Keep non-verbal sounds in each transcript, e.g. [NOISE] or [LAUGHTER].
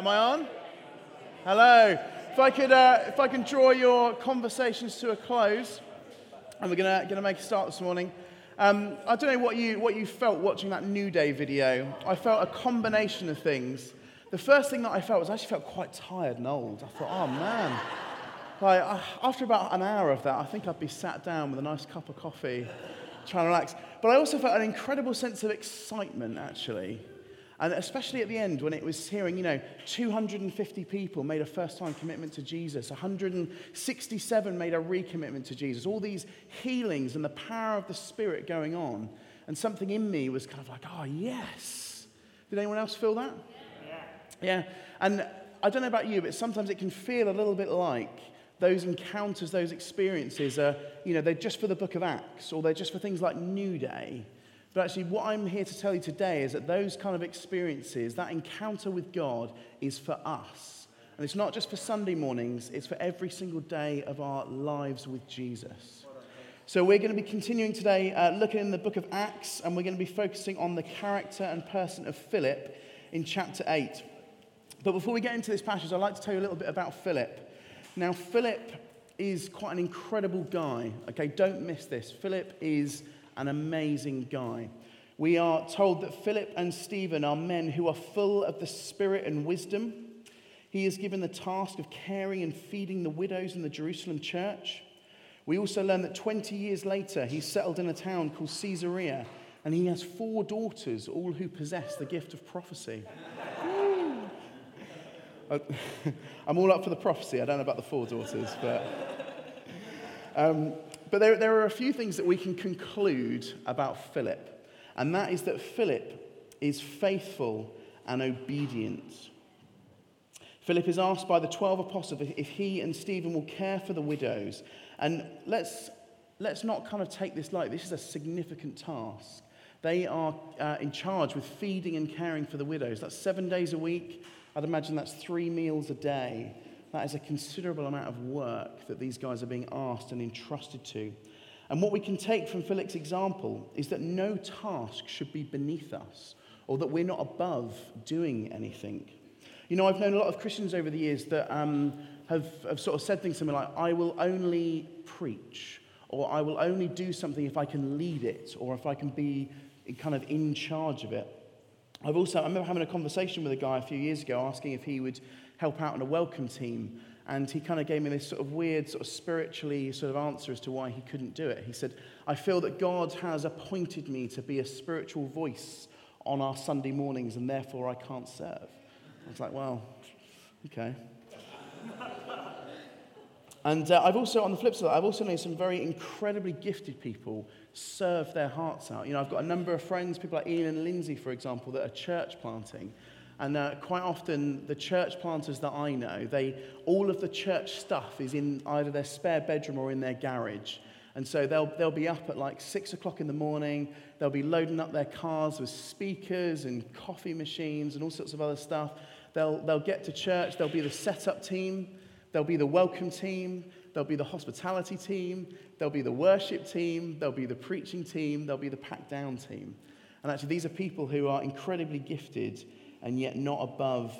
Am I on? Hello. If I could, uh, if I can draw your conversations to a close, and we're gonna gonna make a start this morning. Um, I don't know what you what you felt watching that New Day video. I felt a combination of things. The first thing that I felt was I actually felt quite tired and old. I thought, oh man. Like, after about an hour of that, I think I'd be sat down with a nice cup of coffee, trying to relax. But I also felt an incredible sense of excitement, actually. And especially at the end, when it was hearing, you know, 250 people made a first time commitment to Jesus, 167 made a recommitment to Jesus, all these healings and the power of the Spirit going on. And something in me was kind of like, oh, yes. Did anyone else feel that? Yeah. Yeah. And I don't know about you, but sometimes it can feel a little bit like those encounters, those experiences are, you know, they're just for the book of Acts or they're just for things like New Day. But actually, what I'm here to tell you today is that those kind of experiences, that encounter with God, is for us. And it's not just for Sunday mornings, it's for every single day of our lives with Jesus. So, we're going to be continuing today uh, looking in the book of Acts, and we're going to be focusing on the character and person of Philip in chapter 8. But before we get into this passage, I'd like to tell you a little bit about Philip. Now, Philip is quite an incredible guy. Okay, don't miss this. Philip is an amazing guy. We are told that Philip and Stephen are men who are full of the Spirit and wisdom. He is given the task of caring and feeding the widows in the Jerusalem church. We also learn that 20 years later, he settled in a town called Caesarea, and he has four daughters, all who possess the gift of prophecy. [LAUGHS] I'm all up for the prophecy. I don't know about the four daughters, but. Um, but there, there are a few things that we can conclude about Philip, and that is that Philip is faithful and obedient. Philip is asked by the 12 apostles if he and Stephen will care for the widows. And let's, let's not kind of take this light. This is a significant task. They are uh, in charge with feeding and caring for the widows. That's seven days a week. I'd imagine that's three meals a day. That is a considerable amount of work that these guys are being asked and entrusted to. And what we can take from Philip's example is that no task should be beneath us or that we're not above doing anything. You know, I've known a lot of Christians over the years that um, have, have sort of said things to me like, I will only preach, or I will only do something if I can lead it, or if I can be kind of in charge of it. I've also, I remember having a conversation with a guy a few years ago asking if he would help out on a welcome team. And he kind of gave me this sort of weird, sort of spiritually sort of answer as to why he couldn't do it. He said, I feel that God has appointed me to be a spiritual voice on our Sunday mornings, and therefore I can't serve. I was like, well, okay. [LAUGHS] and uh, I've also, on the flip side, I've also known some very incredibly gifted people serve their hearts out. You know, I've got a number of friends, people like Ian and Lindsay, for example, that are church planting. And uh, quite often, the church planters that I know, they, all of the church stuff is in either their spare bedroom or in their garage. And so they'll, they'll be up at like six o'clock in the morning. They'll be loading up their cars with speakers and coffee machines and all sorts of other stuff. They'll, they'll get to church. They'll be the setup team. They'll be the welcome team. They'll be the hospitality team. They'll be the worship team. They'll be the preaching team. They'll be the pack down team. And actually, these are people who are incredibly gifted and yet not above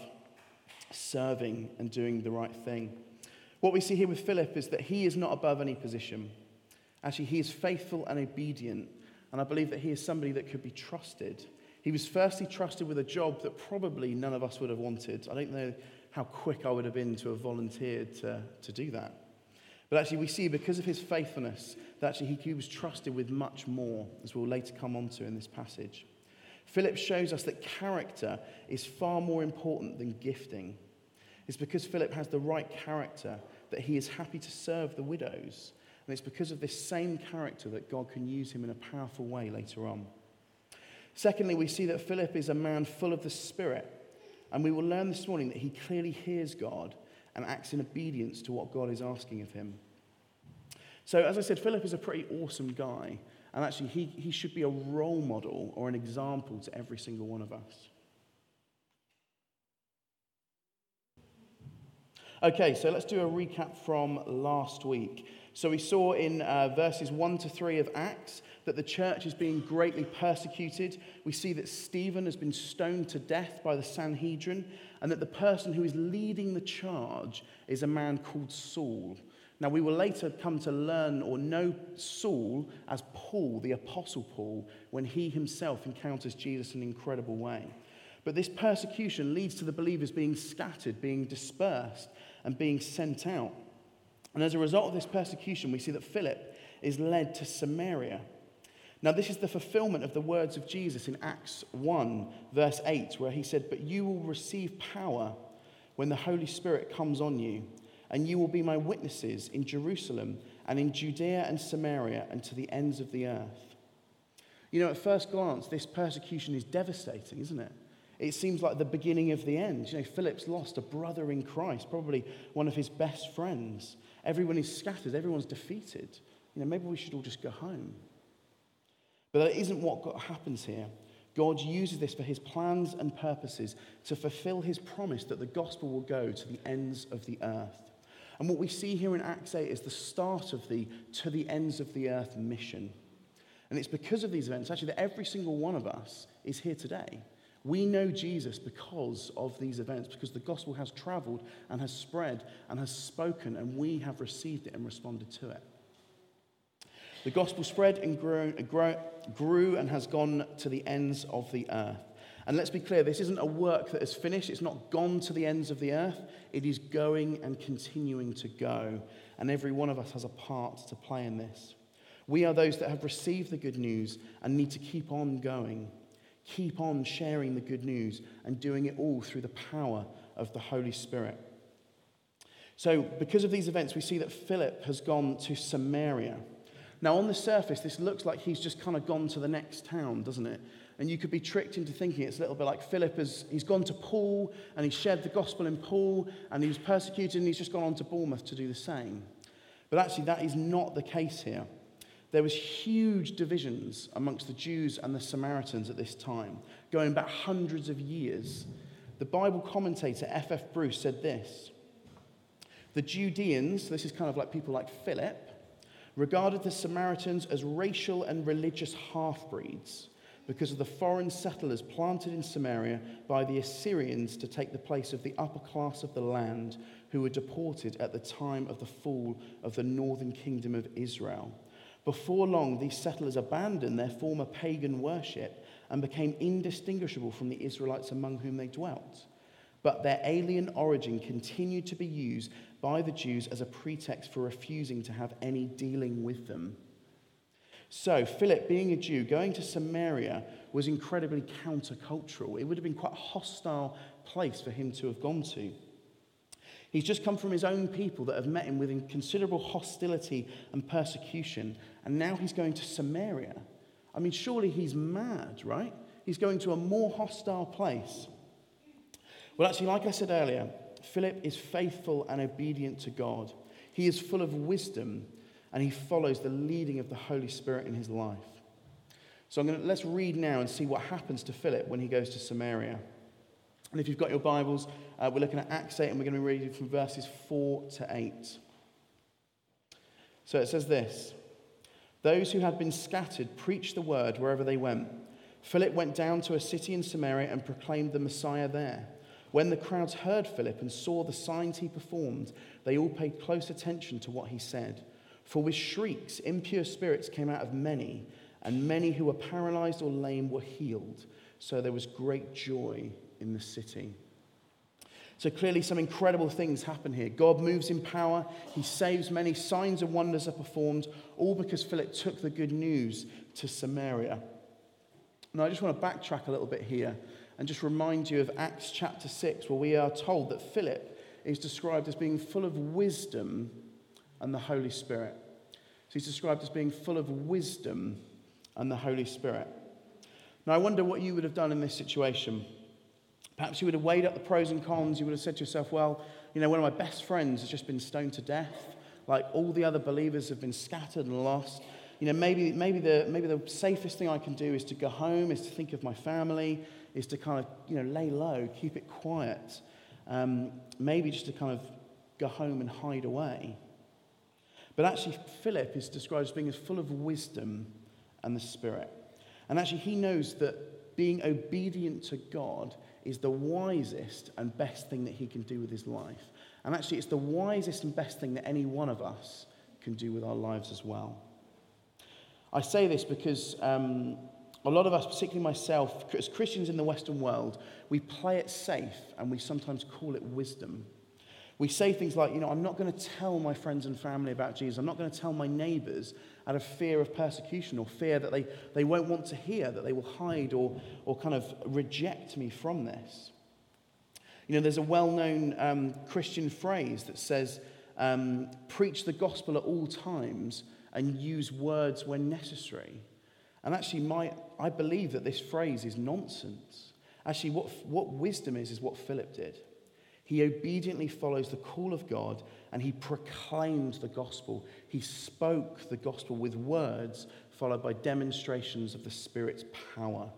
serving and doing the right thing. What we see here with Philip is that he is not above any position. Actually, he is faithful and obedient, and I believe that he is somebody that could be trusted. He was firstly trusted with a job that probably none of us would have wanted. I don't know how quick I would have been to have volunteered to, to do that. But actually, we see because of his faithfulness that actually he, was trusted with much more, as we'll later come on to in this passage. Philip shows us that character is far more important than gifting. It's because Philip has the right character that he is happy to serve the widows. And it's because of this same character that God can use him in a powerful way later on. Secondly, we see that Philip is a man full of the Spirit. And we will learn this morning that he clearly hears God and acts in obedience to what God is asking of him. So, as I said, Philip is a pretty awesome guy. And actually, he, he should be a role model or an example to every single one of us. Okay, so let's do a recap from last week. So we saw in uh, verses 1 to 3 of Acts that the church is being greatly persecuted. We see that Stephen has been stoned to death by the Sanhedrin, and that the person who is leading the charge is a man called Saul. Now, we will later come to learn or know Saul as Paul, the Apostle Paul, when he himself encounters Jesus in an incredible way. But this persecution leads to the believers being scattered, being dispersed, and being sent out. And as a result of this persecution, we see that Philip is led to Samaria. Now, this is the fulfillment of the words of Jesus in Acts 1, verse 8, where he said, But you will receive power when the Holy Spirit comes on you, and you will be my witnesses in Jerusalem and in Judea and Samaria and to the ends of the earth. You know, at first glance, this persecution is devastating, isn't it? It seems like the beginning of the end. You know, Philip's lost a brother in Christ, probably one of his best friends. Everyone is scattered, everyone's defeated. You know, maybe we should all just go home. But that isn't what happens here. God uses this for his plans and purposes to fulfill his promise that the gospel will go to the ends of the earth. And what we see here in Acts 8 is the start of the to the ends of the earth mission. And it's because of these events, actually, that every single one of us is here today. We know Jesus because of these events, because the gospel has traveled and has spread and has spoken, and we have received it and responded to it. The gospel spread and grew, grew, and has gone to the ends of the earth. And let's be clear, this isn't a work that has finished. It's not gone to the ends of the earth. It is going and continuing to go. And every one of us has a part to play in this. We are those that have received the good news and need to keep on going. Keep on sharing the good news and doing it all through the power of the Holy Spirit. So, because of these events, we see that Philip has gone to Samaria. Now, on the surface, this looks like he's just kind of gone to the next town, doesn't it? And you could be tricked into thinking it's a little bit like Philip has he's gone to Poole and he shared the gospel in Poole and he was persecuted and he's just gone on to Bournemouth to do the same. But actually, that is not the case here. There was huge divisions amongst the Jews and the Samaritans at this time, going back hundreds of years. The Bible commentator F.F. F. Bruce said this The Judeans, this is kind of like people like Philip, regarded the Samaritans as racial and religious half breeds because of the foreign settlers planted in Samaria by the Assyrians to take the place of the upper class of the land who were deported at the time of the fall of the northern kingdom of Israel. Before long, these settlers abandoned their former pagan worship and became indistinguishable from the Israelites among whom they dwelt. But their alien origin continued to be used by the Jews as a pretext for refusing to have any dealing with them. So, Philip, being a Jew, going to Samaria was incredibly countercultural. It would have been quite a hostile place for him to have gone to. He's just come from his own people that have met him with considerable hostility and persecution, and now he's going to Samaria. I mean, surely he's mad, right? He's going to a more hostile place. Well, actually, like I said earlier, Philip is faithful and obedient to God. He is full of wisdom and he follows the leading of the Holy Spirit in his life. So I'm going to, let's read now and see what happens to Philip when he goes to Samaria. And if you've got your Bibles, uh, we're looking at Acts 8 and we're going to be reading from verses 4 to 8. So it says this Those who had been scattered preached the word wherever they went. Philip went down to a city in Samaria and proclaimed the Messiah there. When the crowds heard Philip and saw the signs he performed, they all paid close attention to what he said. For with shrieks, impure spirits came out of many, and many who were paralyzed or lame were healed. So there was great joy in the city. So clearly, some incredible things happen here. God moves in power, He saves many, signs and wonders are performed, all because Philip took the good news to Samaria. Now, I just want to backtrack a little bit here and just remind you of Acts chapter 6, where we are told that Philip is described as being full of wisdom and the Holy Spirit. So he's described as being full of wisdom and the Holy Spirit. Now, I wonder what you would have done in this situation. Perhaps you would have weighed up the pros and cons. You would have said to yourself, well, you know, one of my best friends has just been stoned to death. Like all the other believers have been scattered and lost. You know, maybe, maybe, the, maybe the safest thing I can do is to go home, is to think of my family, is to kind of, you know, lay low, keep it quiet. Um, maybe just to kind of go home and hide away. But actually, Philip is described as being as full of wisdom and the Spirit. And actually, he knows that being obedient to God is the wisest and best thing that he can do with his life. And actually, it's the wisest and best thing that any one of us can do with our lives as well. I say this because um, a lot of us, particularly myself, as Christians in the Western world, we play it safe and we sometimes call it wisdom. We say things like, you know, I'm not going to tell my friends and family about Jesus. I'm not going to tell my neighbors out of fear of persecution or fear that they, they won't want to hear, that they will hide or, or kind of reject me from this. You know, there's a well known um, Christian phrase that says, um, preach the gospel at all times and use words when necessary. And actually, my, I believe that this phrase is nonsense. Actually, what, what wisdom is, is what Philip did. He obediently follows the call of God and he proclaimed the gospel. He spoke the gospel with words followed by demonstrations of the Spirit's power.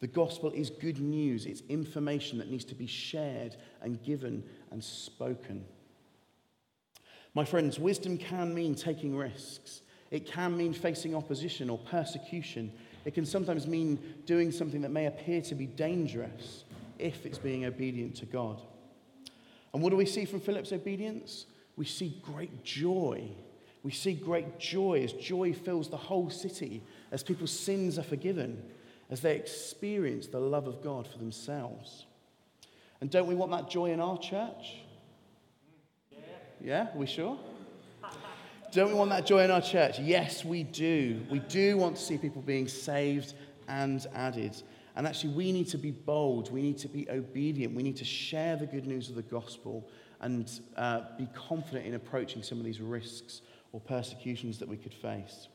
The gospel is good news, it's information that needs to be shared and given and spoken. My friends, wisdom can mean taking risks. It can mean facing opposition or persecution. It can sometimes mean doing something that may appear to be dangerous if it's being obedient to God. And what do we see from Philip's obedience? We see great joy. We see great joy as joy fills the whole city, as people's sins are forgiven, as they experience the love of God for themselves. And don't we want that joy in our church? Yeah, are we sure? Don't we want that joy in our church? Yes, we do. We do want to see people being saved and added. And actually, we need to be bold. We need to be obedient. We need to share the good news of the gospel and uh, be confident in approaching some of these risks or persecutions that we could face.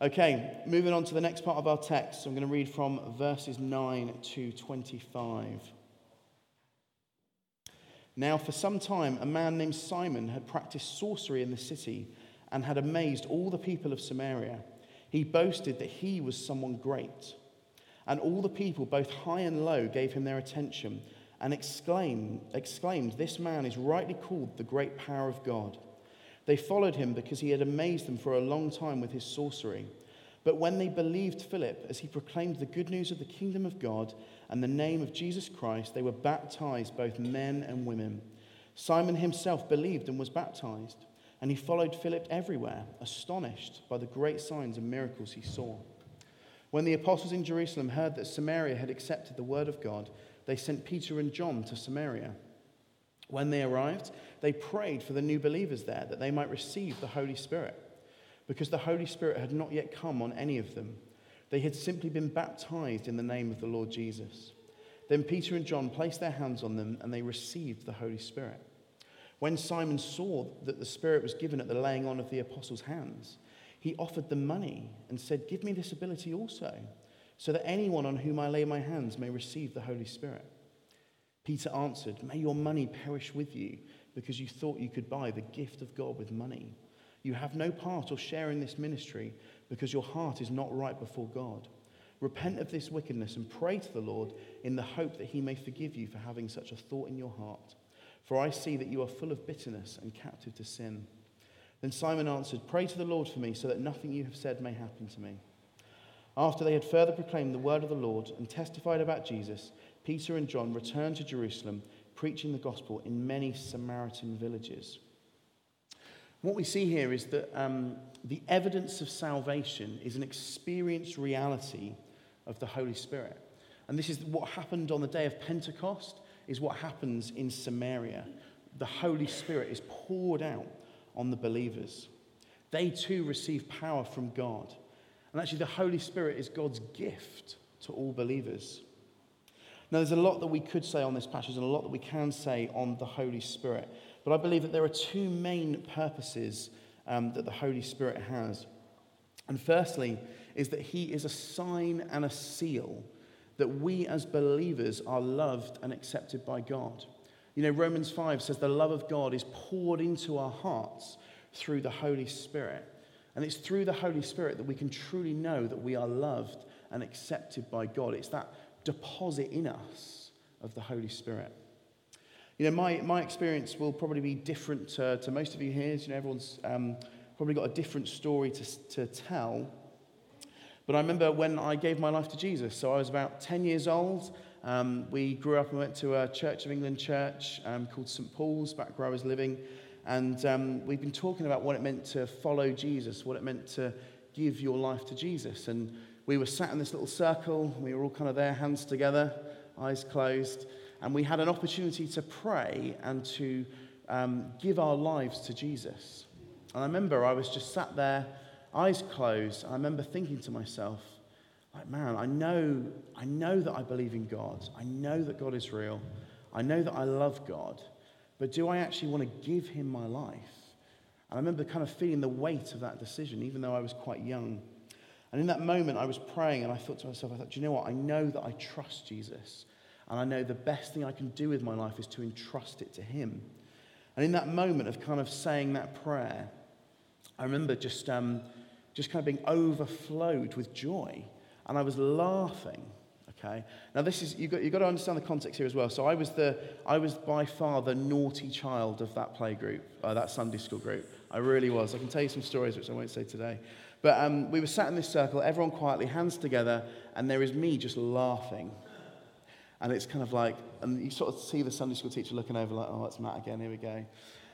Okay, moving on to the next part of our text. I'm going to read from verses 9 to 25. Now, for some time, a man named Simon had practiced sorcery in the city and had amazed all the people of Samaria. He boasted that he was someone great. And all the people, both high and low, gave him their attention and exclaimed, exclaimed, This man is rightly called the great power of God. They followed him because he had amazed them for a long time with his sorcery. But when they believed Philip as he proclaimed the good news of the kingdom of God and the name of Jesus Christ, they were baptized, both men and women. Simon himself believed and was baptized, and he followed Philip everywhere, astonished by the great signs and miracles he saw. When the apostles in Jerusalem heard that Samaria had accepted the word of God, they sent Peter and John to Samaria. When they arrived, they prayed for the new believers there that they might receive the Holy Spirit because the Holy Spirit had not yet come on any of them. They had simply been baptized in the name of the Lord Jesus. Then Peter and John placed their hands on them and they received the Holy Spirit. When Simon saw that the Spirit was given at the laying on of the apostles' hands, he offered them money and said, Give me this ability also, so that anyone on whom I lay my hands may receive the Holy Spirit. Peter answered, May your money perish with you, because you thought you could buy the gift of God with money. You have no part or share in this ministry because your heart is not right before God. Repent of this wickedness and pray to the Lord in the hope that he may forgive you for having such a thought in your heart. For I see that you are full of bitterness and captive to sin. Then Simon answered, Pray to the Lord for me so that nothing you have said may happen to me. After they had further proclaimed the word of the Lord and testified about Jesus, Peter and John returned to Jerusalem, preaching the gospel in many Samaritan villages. What we see here is that um, the evidence of salvation is an experienced reality of the Holy Spirit. And this is what happened on the day of Pentecost, is what happens in Samaria. The Holy Spirit is poured out on the believers. They too receive power from God. And actually, the Holy Spirit is God's gift to all believers. Now, there's a lot that we could say on this passage and a lot that we can say on the Holy Spirit. But I believe that there are two main purposes um, that the Holy Spirit has. And firstly, is that He is a sign and a seal that we as believers are loved and accepted by God. You know, Romans 5 says the love of God is poured into our hearts through the Holy Spirit. And it's through the Holy Spirit that we can truly know that we are loved and accepted by God. It's that deposit in us of the Holy Spirit. You know, my, my experience will probably be different to, to most of you here. You know, everyone's um, probably got a different story to, to tell. But I remember when I gave my life to Jesus, so I was about 10 years old. Um, we grew up and went to a Church of England church um, called St. Paul's back where I was living. And um, we've been talking about what it meant to follow Jesus, what it meant to give your life to Jesus. And we were sat in this little circle. We were all kind of there, hands together, eyes closed. And we had an opportunity to pray and to um, give our lives to Jesus. And I remember I was just sat there, eyes closed. I remember thinking to myself, like, man, I know, I know that I believe in God. I know that God is real. I know that I love God. But do I actually want to give him my life? And I remember kind of feeling the weight of that decision, even though I was quite young. And in that moment, I was praying and I thought to myself, I thought, do you know what? I know that I trust Jesus. And I know the best thing I can do with my life is to entrust it to him. And in that moment of kind of saying that prayer, I remember just, um, just kind of being overflowed with joy. And I was laughing. Okay. Now this is you've got, you've got to understand the context here as well. So I was the I was by far the naughty child of that play group, uh, that Sunday school group. I really was. I can tell you some stories which I won't say today. But um, we were sat in this circle, everyone quietly, hands together, and there is me just laughing. And it's kind of like, and you sort of see the Sunday school teacher looking over, like, oh, it's Matt again, here we go.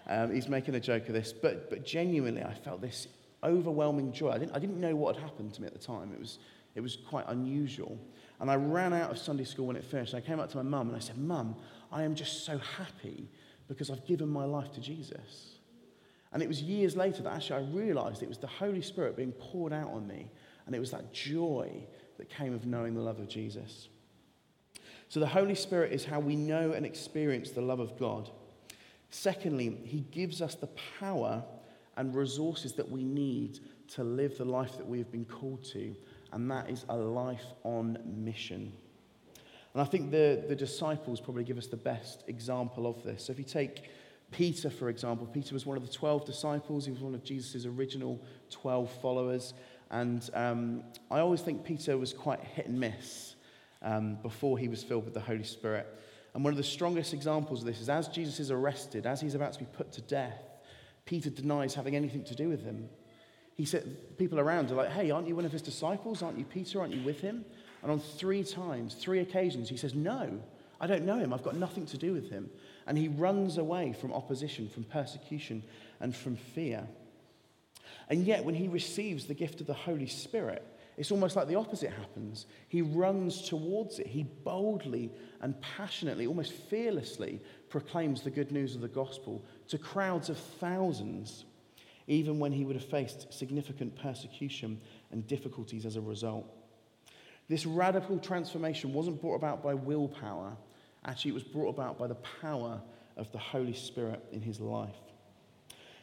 Um, he's making a joke of this. But, but genuinely, I felt this overwhelming joy. I didn't, I didn't know what had happened to me at the time. It was, it was quite unusual. And I ran out of Sunday school when it finished. I came up to my mum and I said, Mum, I am just so happy because I've given my life to Jesus. And it was years later that actually I realized it was the Holy Spirit being poured out on me. And it was that joy that came of knowing the love of Jesus. So the Holy Spirit is how we know and experience the love of God. Secondly, He gives us the power and resources that we need to live the life that we have been called to and that is a life on mission. And I think the, the disciples probably give us the best example of this. So if you take Peter, for example, Peter was one of the 12 disciples, he was one of Jesus' original 12 followers. And um, I always think Peter was quite hit and miss um, before he was filled with the Holy Spirit. And one of the strongest examples of this is as Jesus is arrested, as he's about to be put to death, Peter denies having anything to do with him he said, people around are like, hey, aren't you one of his disciples? Aren't you Peter? Aren't you with him? And on three times, three occasions, he says, no, I don't know him. I've got nothing to do with him. And he runs away from opposition, from persecution, and from fear. And yet, when he receives the gift of the Holy Spirit, it's almost like the opposite happens. He runs towards it. He boldly and passionately, almost fearlessly, proclaims the good news of the gospel to crowds of thousands even when he would have faced significant persecution and difficulties as a result. This radical transformation wasn't brought about by willpower, actually, it was brought about by the power of the Holy Spirit in his life.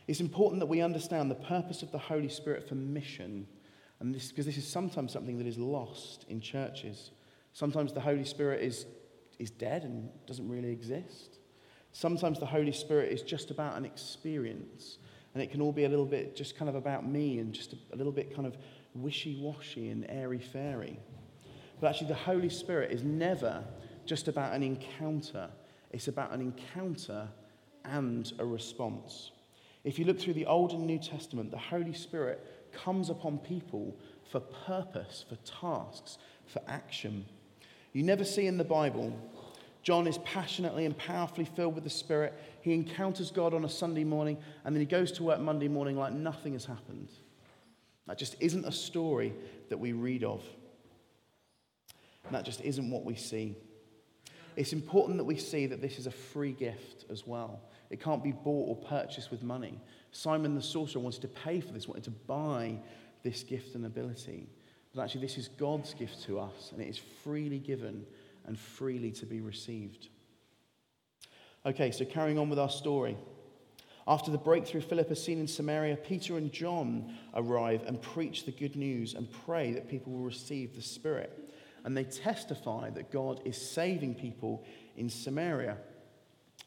It's important that we understand the purpose of the Holy Spirit for mission, and this, because this is sometimes something that is lost in churches. Sometimes the Holy Spirit is, is dead and doesn't really exist. Sometimes the Holy Spirit is just about an experience and it can all be a little bit just kind of about me and just a, a little bit kind of wishy washy and airy fairy. But actually, the Holy Spirit is never just about an encounter, it's about an encounter and a response. If you look through the Old and New Testament, the Holy Spirit comes upon people for purpose, for tasks, for action. You never see in the Bible John is passionately and powerfully filled with the Spirit. He encounters God on a Sunday morning, and then he goes to work Monday morning like nothing has happened. That just isn't a story that we read of. That just isn't what we see. It's important that we see that this is a free gift as well. It can't be bought or purchased with money. Simon the sorcerer wanted to pay for this, wanted to buy this gift and ability. But actually, this is God's gift to us, and it is freely given and freely to be received. Okay, so carrying on with our story. After the breakthrough Philip has seen in Samaria, Peter and John arrive and preach the good news and pray that people will receive the Spirit. And they testify that God is saving people in Samaria.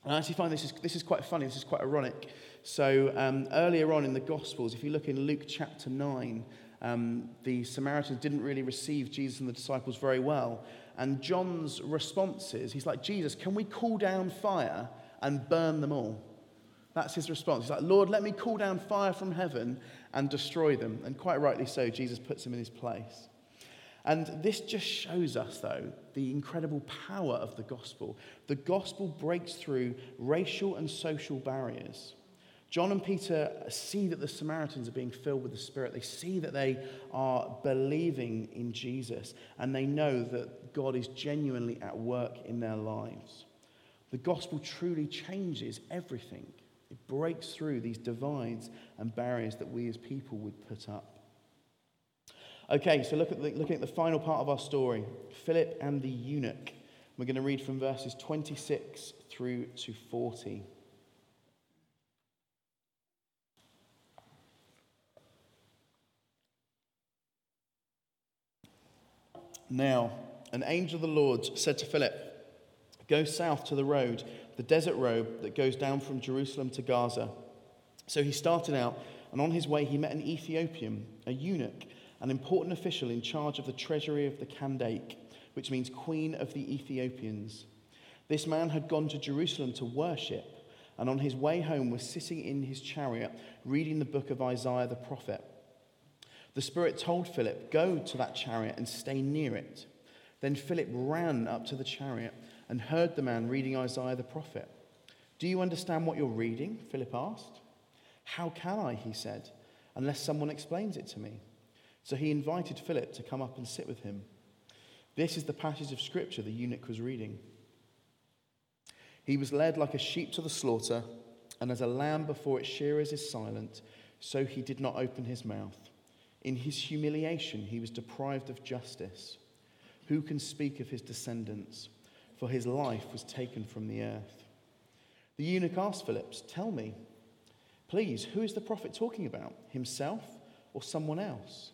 And I actually find this is, this is quite funny, this is quite ironic. So, um, earlier on in the Gospels, if you look in Luke chapter 9, um, the Samaritans didn't really receive Jesus and the disciples very well. And John's response is, he's like, Jesus, can we call down fire and burn them all? That's his response. He's like, Lord, let me call down fire from heaven and destroy them. And quite rightly so, Jesus puts him in his place. And this just shows us, though, the incredible power of the gospel. The gospel breaks through racial and social barriers. John and Peter see that the Samaritans are being filled with the Spirit. They see that they are believing in Jesus, and they know that God is genuinely at work in their lives. The gospel truly changes everything, it breaks through these divides and barriers that we as people would put up. Okay, so look at the, looking at the final part of our story Philip and the eunuch. We're going to read from verses 26 through to 40. Now, an angel of the Lord said to Philip, Go south to the road, the desert road that goes down from Jerusalem to Gaza. So he started out, and on his way he met an Ethiopian, a eunuch an important official in charge of the treasury of the Kandake, which means Queen of the Ethiopians. This man had gone to Jerusalem to worship, and on his way home was sitting in his chariot reading the book of Isaiah the prophet. The Spirit told Philip, Go to that chariot and stay near it. Then Philip ran up to the chariot and heard the man reading Isaiah the prophet. Do you understand what you're reading? Philip asked. How can I, he said, unless someone explains it to me? So he invited Philip to come up and sit with him. This is the passage of scripture the eunuch was reading. He was led like a sheep to the slaughter, and as a lamb before its shearers is silent, so he did not open his mouth. In his humiliation, he was deprived of justice. Who can speak of his descendants? For his life was taken from the earth. The eunuch asked Philip, Tell me, please, who is the prophet talking about? Himself or someone else?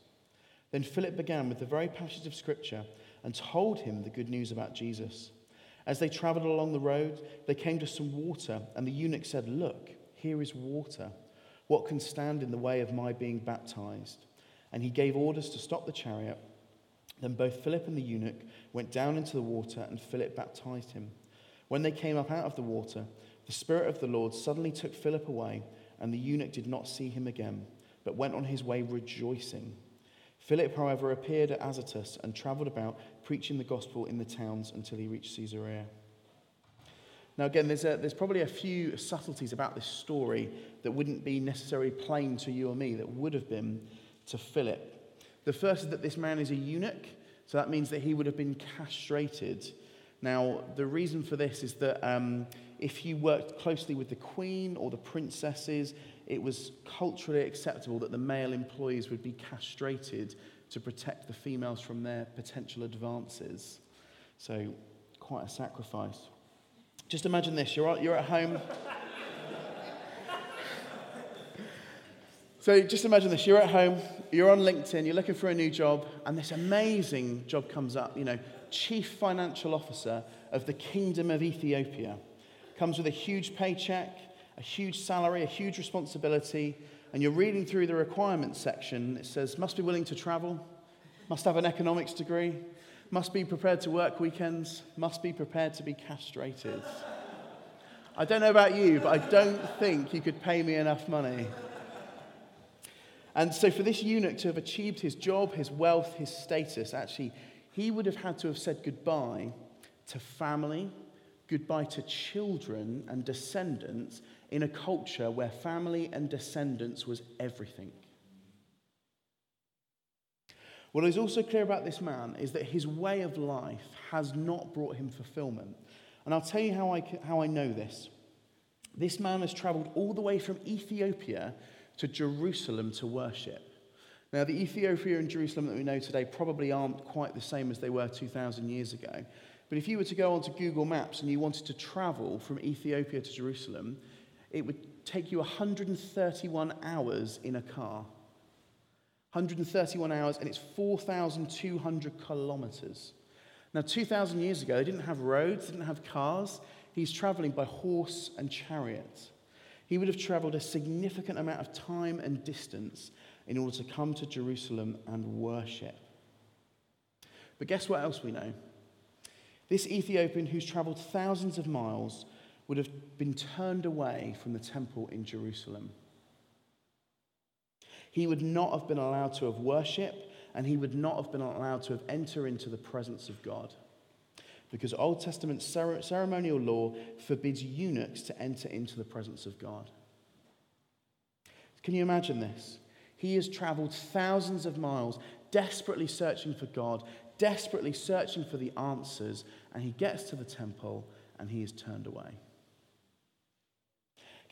Then Philip began with the very passage of Scripture and told him the good news about Jesus. As they traveled along the road, they came to some water, and the eunuch said, Look, here is water. What can stand in the way of my being baptized? And he gave orders to stop the chariot. Then both Philip and the eunuch went down into the water, and Philip baptized him. When they came up out of the water, the Spirit of the Lord suddenly took Philip away, and the eunuch did not see him again, but went on his way rejoicing. Philip, however, appeared at Azotus and traveled about preaching the gospel in the towns until he reached Caesarea. Now, again, there's, a, there's probably a few subtleties about this story that wouldn't be necessarily plain to you or me, that would have been to Philip. The first is that this man is a eunuch, so that means that he would have been castrated. Now, the reason for this is that um, if you worked closely with the queen or the princesses, it was culturally acceptable that the male employees would be castrated to protect the females from their potential advances. So, quite a sacrifice. Just imagine this you're, you're at home. so, just imagine this you're at home, you're on LinkedIn, you're looking for a new job, and this amazing job comes up, you know, Chief Financial Officer of the Kingdom of Ethiopia. Comes with a huge paycheck a huge salary, a huge responsibility, and you're reading through the requirements section, it says, must be willing to travel, must have an economics degree, must be prepared to work weekends, must be prepared to be castrated. I don't know about you, but I don't think you could pay me enough money. And so, for this eunuch to have achieved his job, his wealth, his status, actually, he would have had to have said goodbye to family, goodbye to children and descendants in a culture where family and descendants was everything. What is also clear about this man is that his way of life has not brought him fulfillment. And I'll tell you how I, how I know this. This man has traveled all the way from Ethiopia to Jerusalem to worship. Now, the Ethiopia and Jerusalem that we know today probably aren't quite the same as they were 2,000 years ago. But if you were to go onto Google Maps and you wanted to travel from Ethiopia to Jerusalem, it would take you 131 hours in a car. 131 hours, and it's 4,200 kilometers. Now, 2,000 years ago, they didn't have roads, didn't have cars. He's traveling by horse and chariot. He would have traveled a significant amount of time and distance in order to come to Jerusalem and worship. But guess what else we know? This Ethiopian who's traveled thousands of miles would have been turned away from the temple in Jerusalem. He would not have been allowed to have worship, and he would not have been allowed to have enter into the presence of God. Because Old Testament ceremonial law forbids eunuchs to enter into the presence of God. Can you imagine this? He has traveled thousands of miles, desperately searching for God, desperately searching for the answers, and he gets to the temple and he is turned away.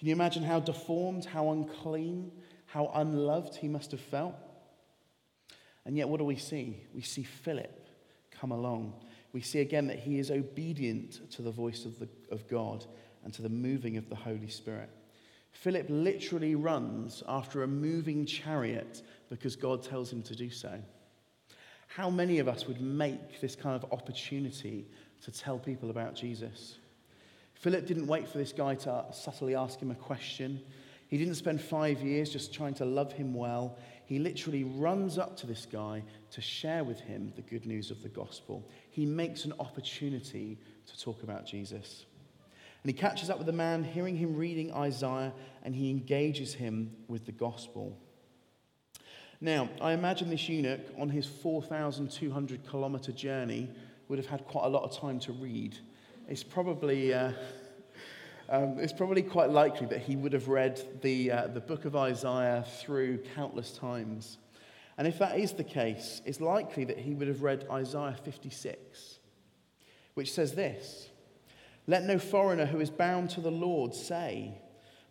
Can you imagine how deformed, how unclean, how unloved he must have felt? And yet, what do we see? We see Philip come along. We see again that he is obedient to the voice of, the, of God and to the moving of the Holy Spirit. Philip literally runs after a moving chariot because God tells him to do so. How many of us would make this kind of opportunity to tell people about Jesus? Philip didn't wait for this guy to subtly ask him a question. He didn't spend five years just trying to love him well. He literally runs up to this guy to share with him the good news of the gospel. He makes an opportunity to talk about Jesus. And he catches up with the man, hearing him reading Isaiah, and he engages him with the gospel. Now, I imagine this eunuch on his 4,200 kilometer journey would have had quite a lot of time to read it's probably, uh, um, it's probably quite likely that he would have read the, uh, the book of Isaiah through countless times. And if that is the case, it's likely that he would have read Isaiah 56, which says this Let no foreigner who is bound to the Lord say,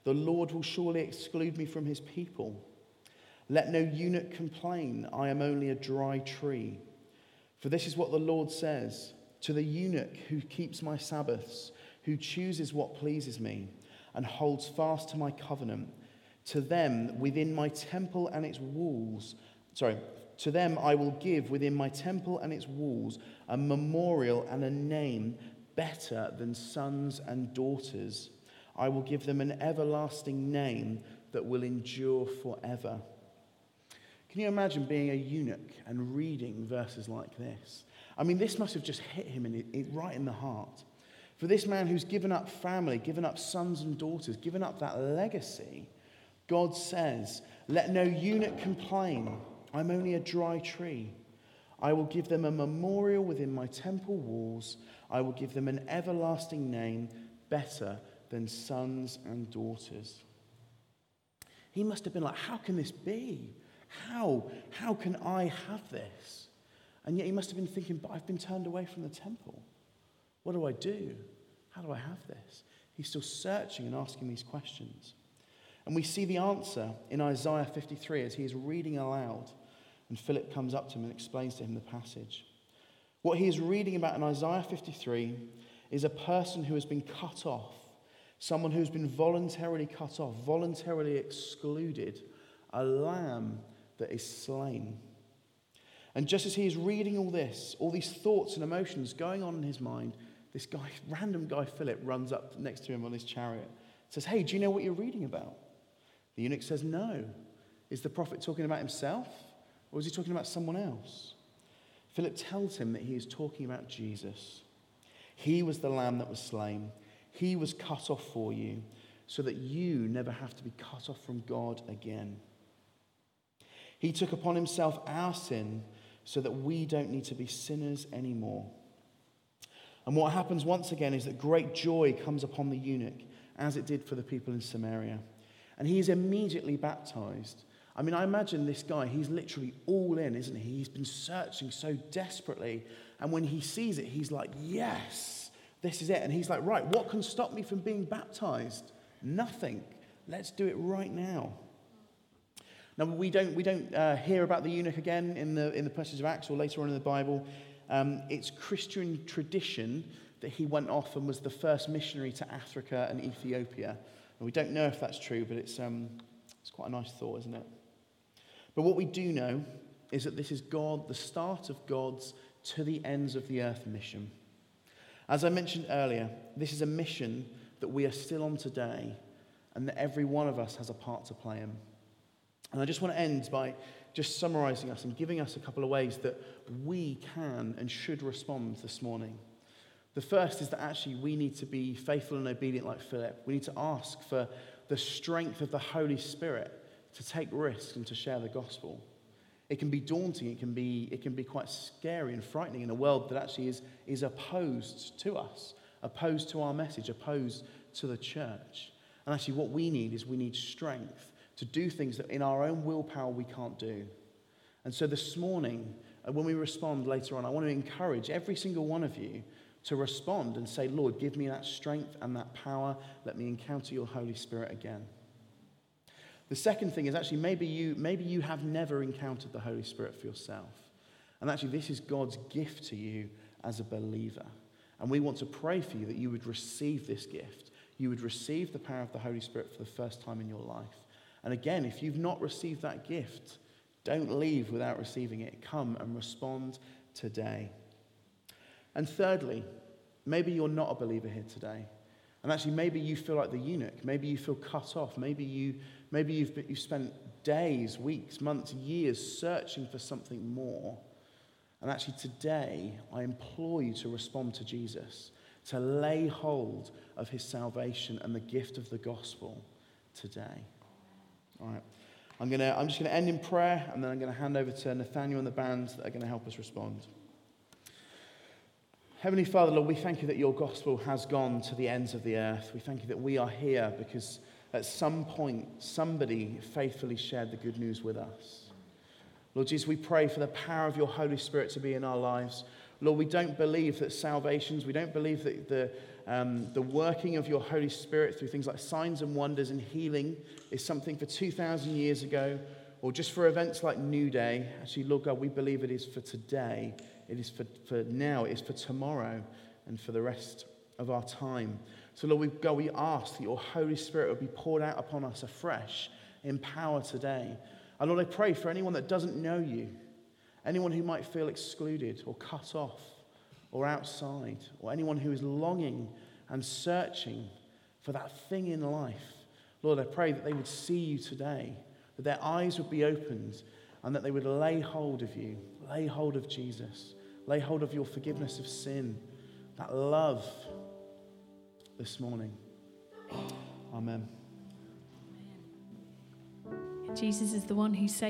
The Lord will surely exclude me from his people. Let no eunuch complain, I am only a dry tree. For this is what the Lord says to the eunuch who keeps my Sabbaths, who chooses what pleases me, and holds fast to my covenant. To them within my temple and its walls, sorry, to them I will give within my temple and its walls a memorial and a name better than sons and daughters. I will give them an everlasting name that will endure forever. Can you imagine being a eunuch and reading verses like this? I mean, this must have just hit him in it, right in the heart. For this man who's given up family, given up sons and daughters, given up that legacy, God says, Let no eunuch complain. I'm only a dry tree. I will give them a memorial within my temple walls. I will give them an everlasting name better than sons and daughters. He must have been like, How can this be? How? How can I have this? And yet he must have been thinking, but I've been turned away from the temple. What do I do? How do I have this? He's still searching and asking these questions. And we see the answer in Isaiah 53 as he is reading aloud. And Philip comes up to him and explains to him the passage. What he is reading about in Isaiah 53 is a person who has been cut off, someone who's been voluntarily cut off, voluntarily excluded, a lamb that is slain. And just as he is reading all this, all these thoughts and emotions going on in his mind, this guy, [LAUGHS] random guy Philip, runs up next to him on his chariot, says, Hey, do you know what you're reading about? The eunuch says, No. Is the prophet talking about himself, or is he talking about someone else? Philip tells him that he is talking about Jesus. He was the lamb that was slain, he was cut off for you, so that you never have to be cut off from God again. He took upon himself our sin so that we don't need to be sinners anymore. And what happens once again is that great joy comes upon the eunuch, as it did for the people in Samaria. And he is immediately baptized. I mean, I imagine this guy, he's literally all in, isn't he? He's been searching so desperately. And when he sees it, he's like, yes, this is it. And he's like, right, what can stop me from being baptized? Nothing. Let's do it right now. Now, we don't, we don't uh, hear about the eunuch again in the, in the passage of Acts or later on in the Bible. Um, it's Christian tradition that he went off and was the first missionary to Africa and Ethiopia. And we don't know if that's true, but it's, um, it's quite a nice thought, isn't it? But what we do know is that this is God, the start of God's to the ends of the earth mission. As I mentioned earlier, this is a mission that we are still on today, and that every one of us has a part to play in. And I just want to end by just summarizing us and giving us a couple of ways that we can and should respond this morning. The first is that actually we need to be faithful and obedient like Philip. We need to ask for the strength of the Holy Spirit to take risks and to share the gospel. It can be daunting, it can be, it can be quite scary and frightening in a world that actually is, is opposed to us, opposed to our message, opposed to the church. And actually, what we need is we need strength to do things that in our own willpower we can't do. And so this morning, uh, when we respond later on, I want to encourage every single one of you to respond and say, Lord, give me that strength and that power. Let me encounter your Holy Spirit again. The second thing is actually maybe you, maybe you have never encountered the Holy Spirit for yourself. And actually, this is God's gift to you as a believer. And we want to pray for you that you would receive this gift. You would receive the power of the Holy Spirit for the first time in your life. And again, if you've not received that gift, don't leave without receiving it. Come and respond today. And thirdly, maybe you're not a believer here today. And actually, maybe you feel like the eunuch. Maybe you feel cut off. Maybe, you, maybe you've, you've spent days, weeks, months, years searching for something more. And actually, today, I implore you to respond to Jesus, to lay hold of his salvation and the gift of the gospel today. All right. I'm, gonna, I'm just going to end in prayer, and then I'm going to hand over to Nathaniel and the band that are going to help us respond. Heavenly Father, Lord, we thank you that your gospel has gone to the ends of the earth. We thank you that we are here because at some point somebody faithfully shared the good news with us. Lord Jesus, we pray for the power of your Holy Spirit to be in our lives. Lord, we don't believe that salvations, we don't believe that the, um, the working of your Holy Spirit through things like signs and wonders and healing is something for 2,000 years ago or just for events like New Day. Actually, Lord God, we believe it is for today it is for, for now, it is for tomorrow, and for the rest of our time. So, Lord, we go, we ask that your Holy Spirit would be poured out upon us afresh in power today. And Lord, I pray for anyone that doesn't know you, anyone who might feel excluded or cut off or outside, or anyone who is longing and searching for that thing in life. Lord, I pray that they would see you today, that their eyes would be opened, and that they would lay hold of you, lay hold of Jesus. Lay hold of your forgiveness of sin, that love this morning. Amen. Jesus is the one who saved.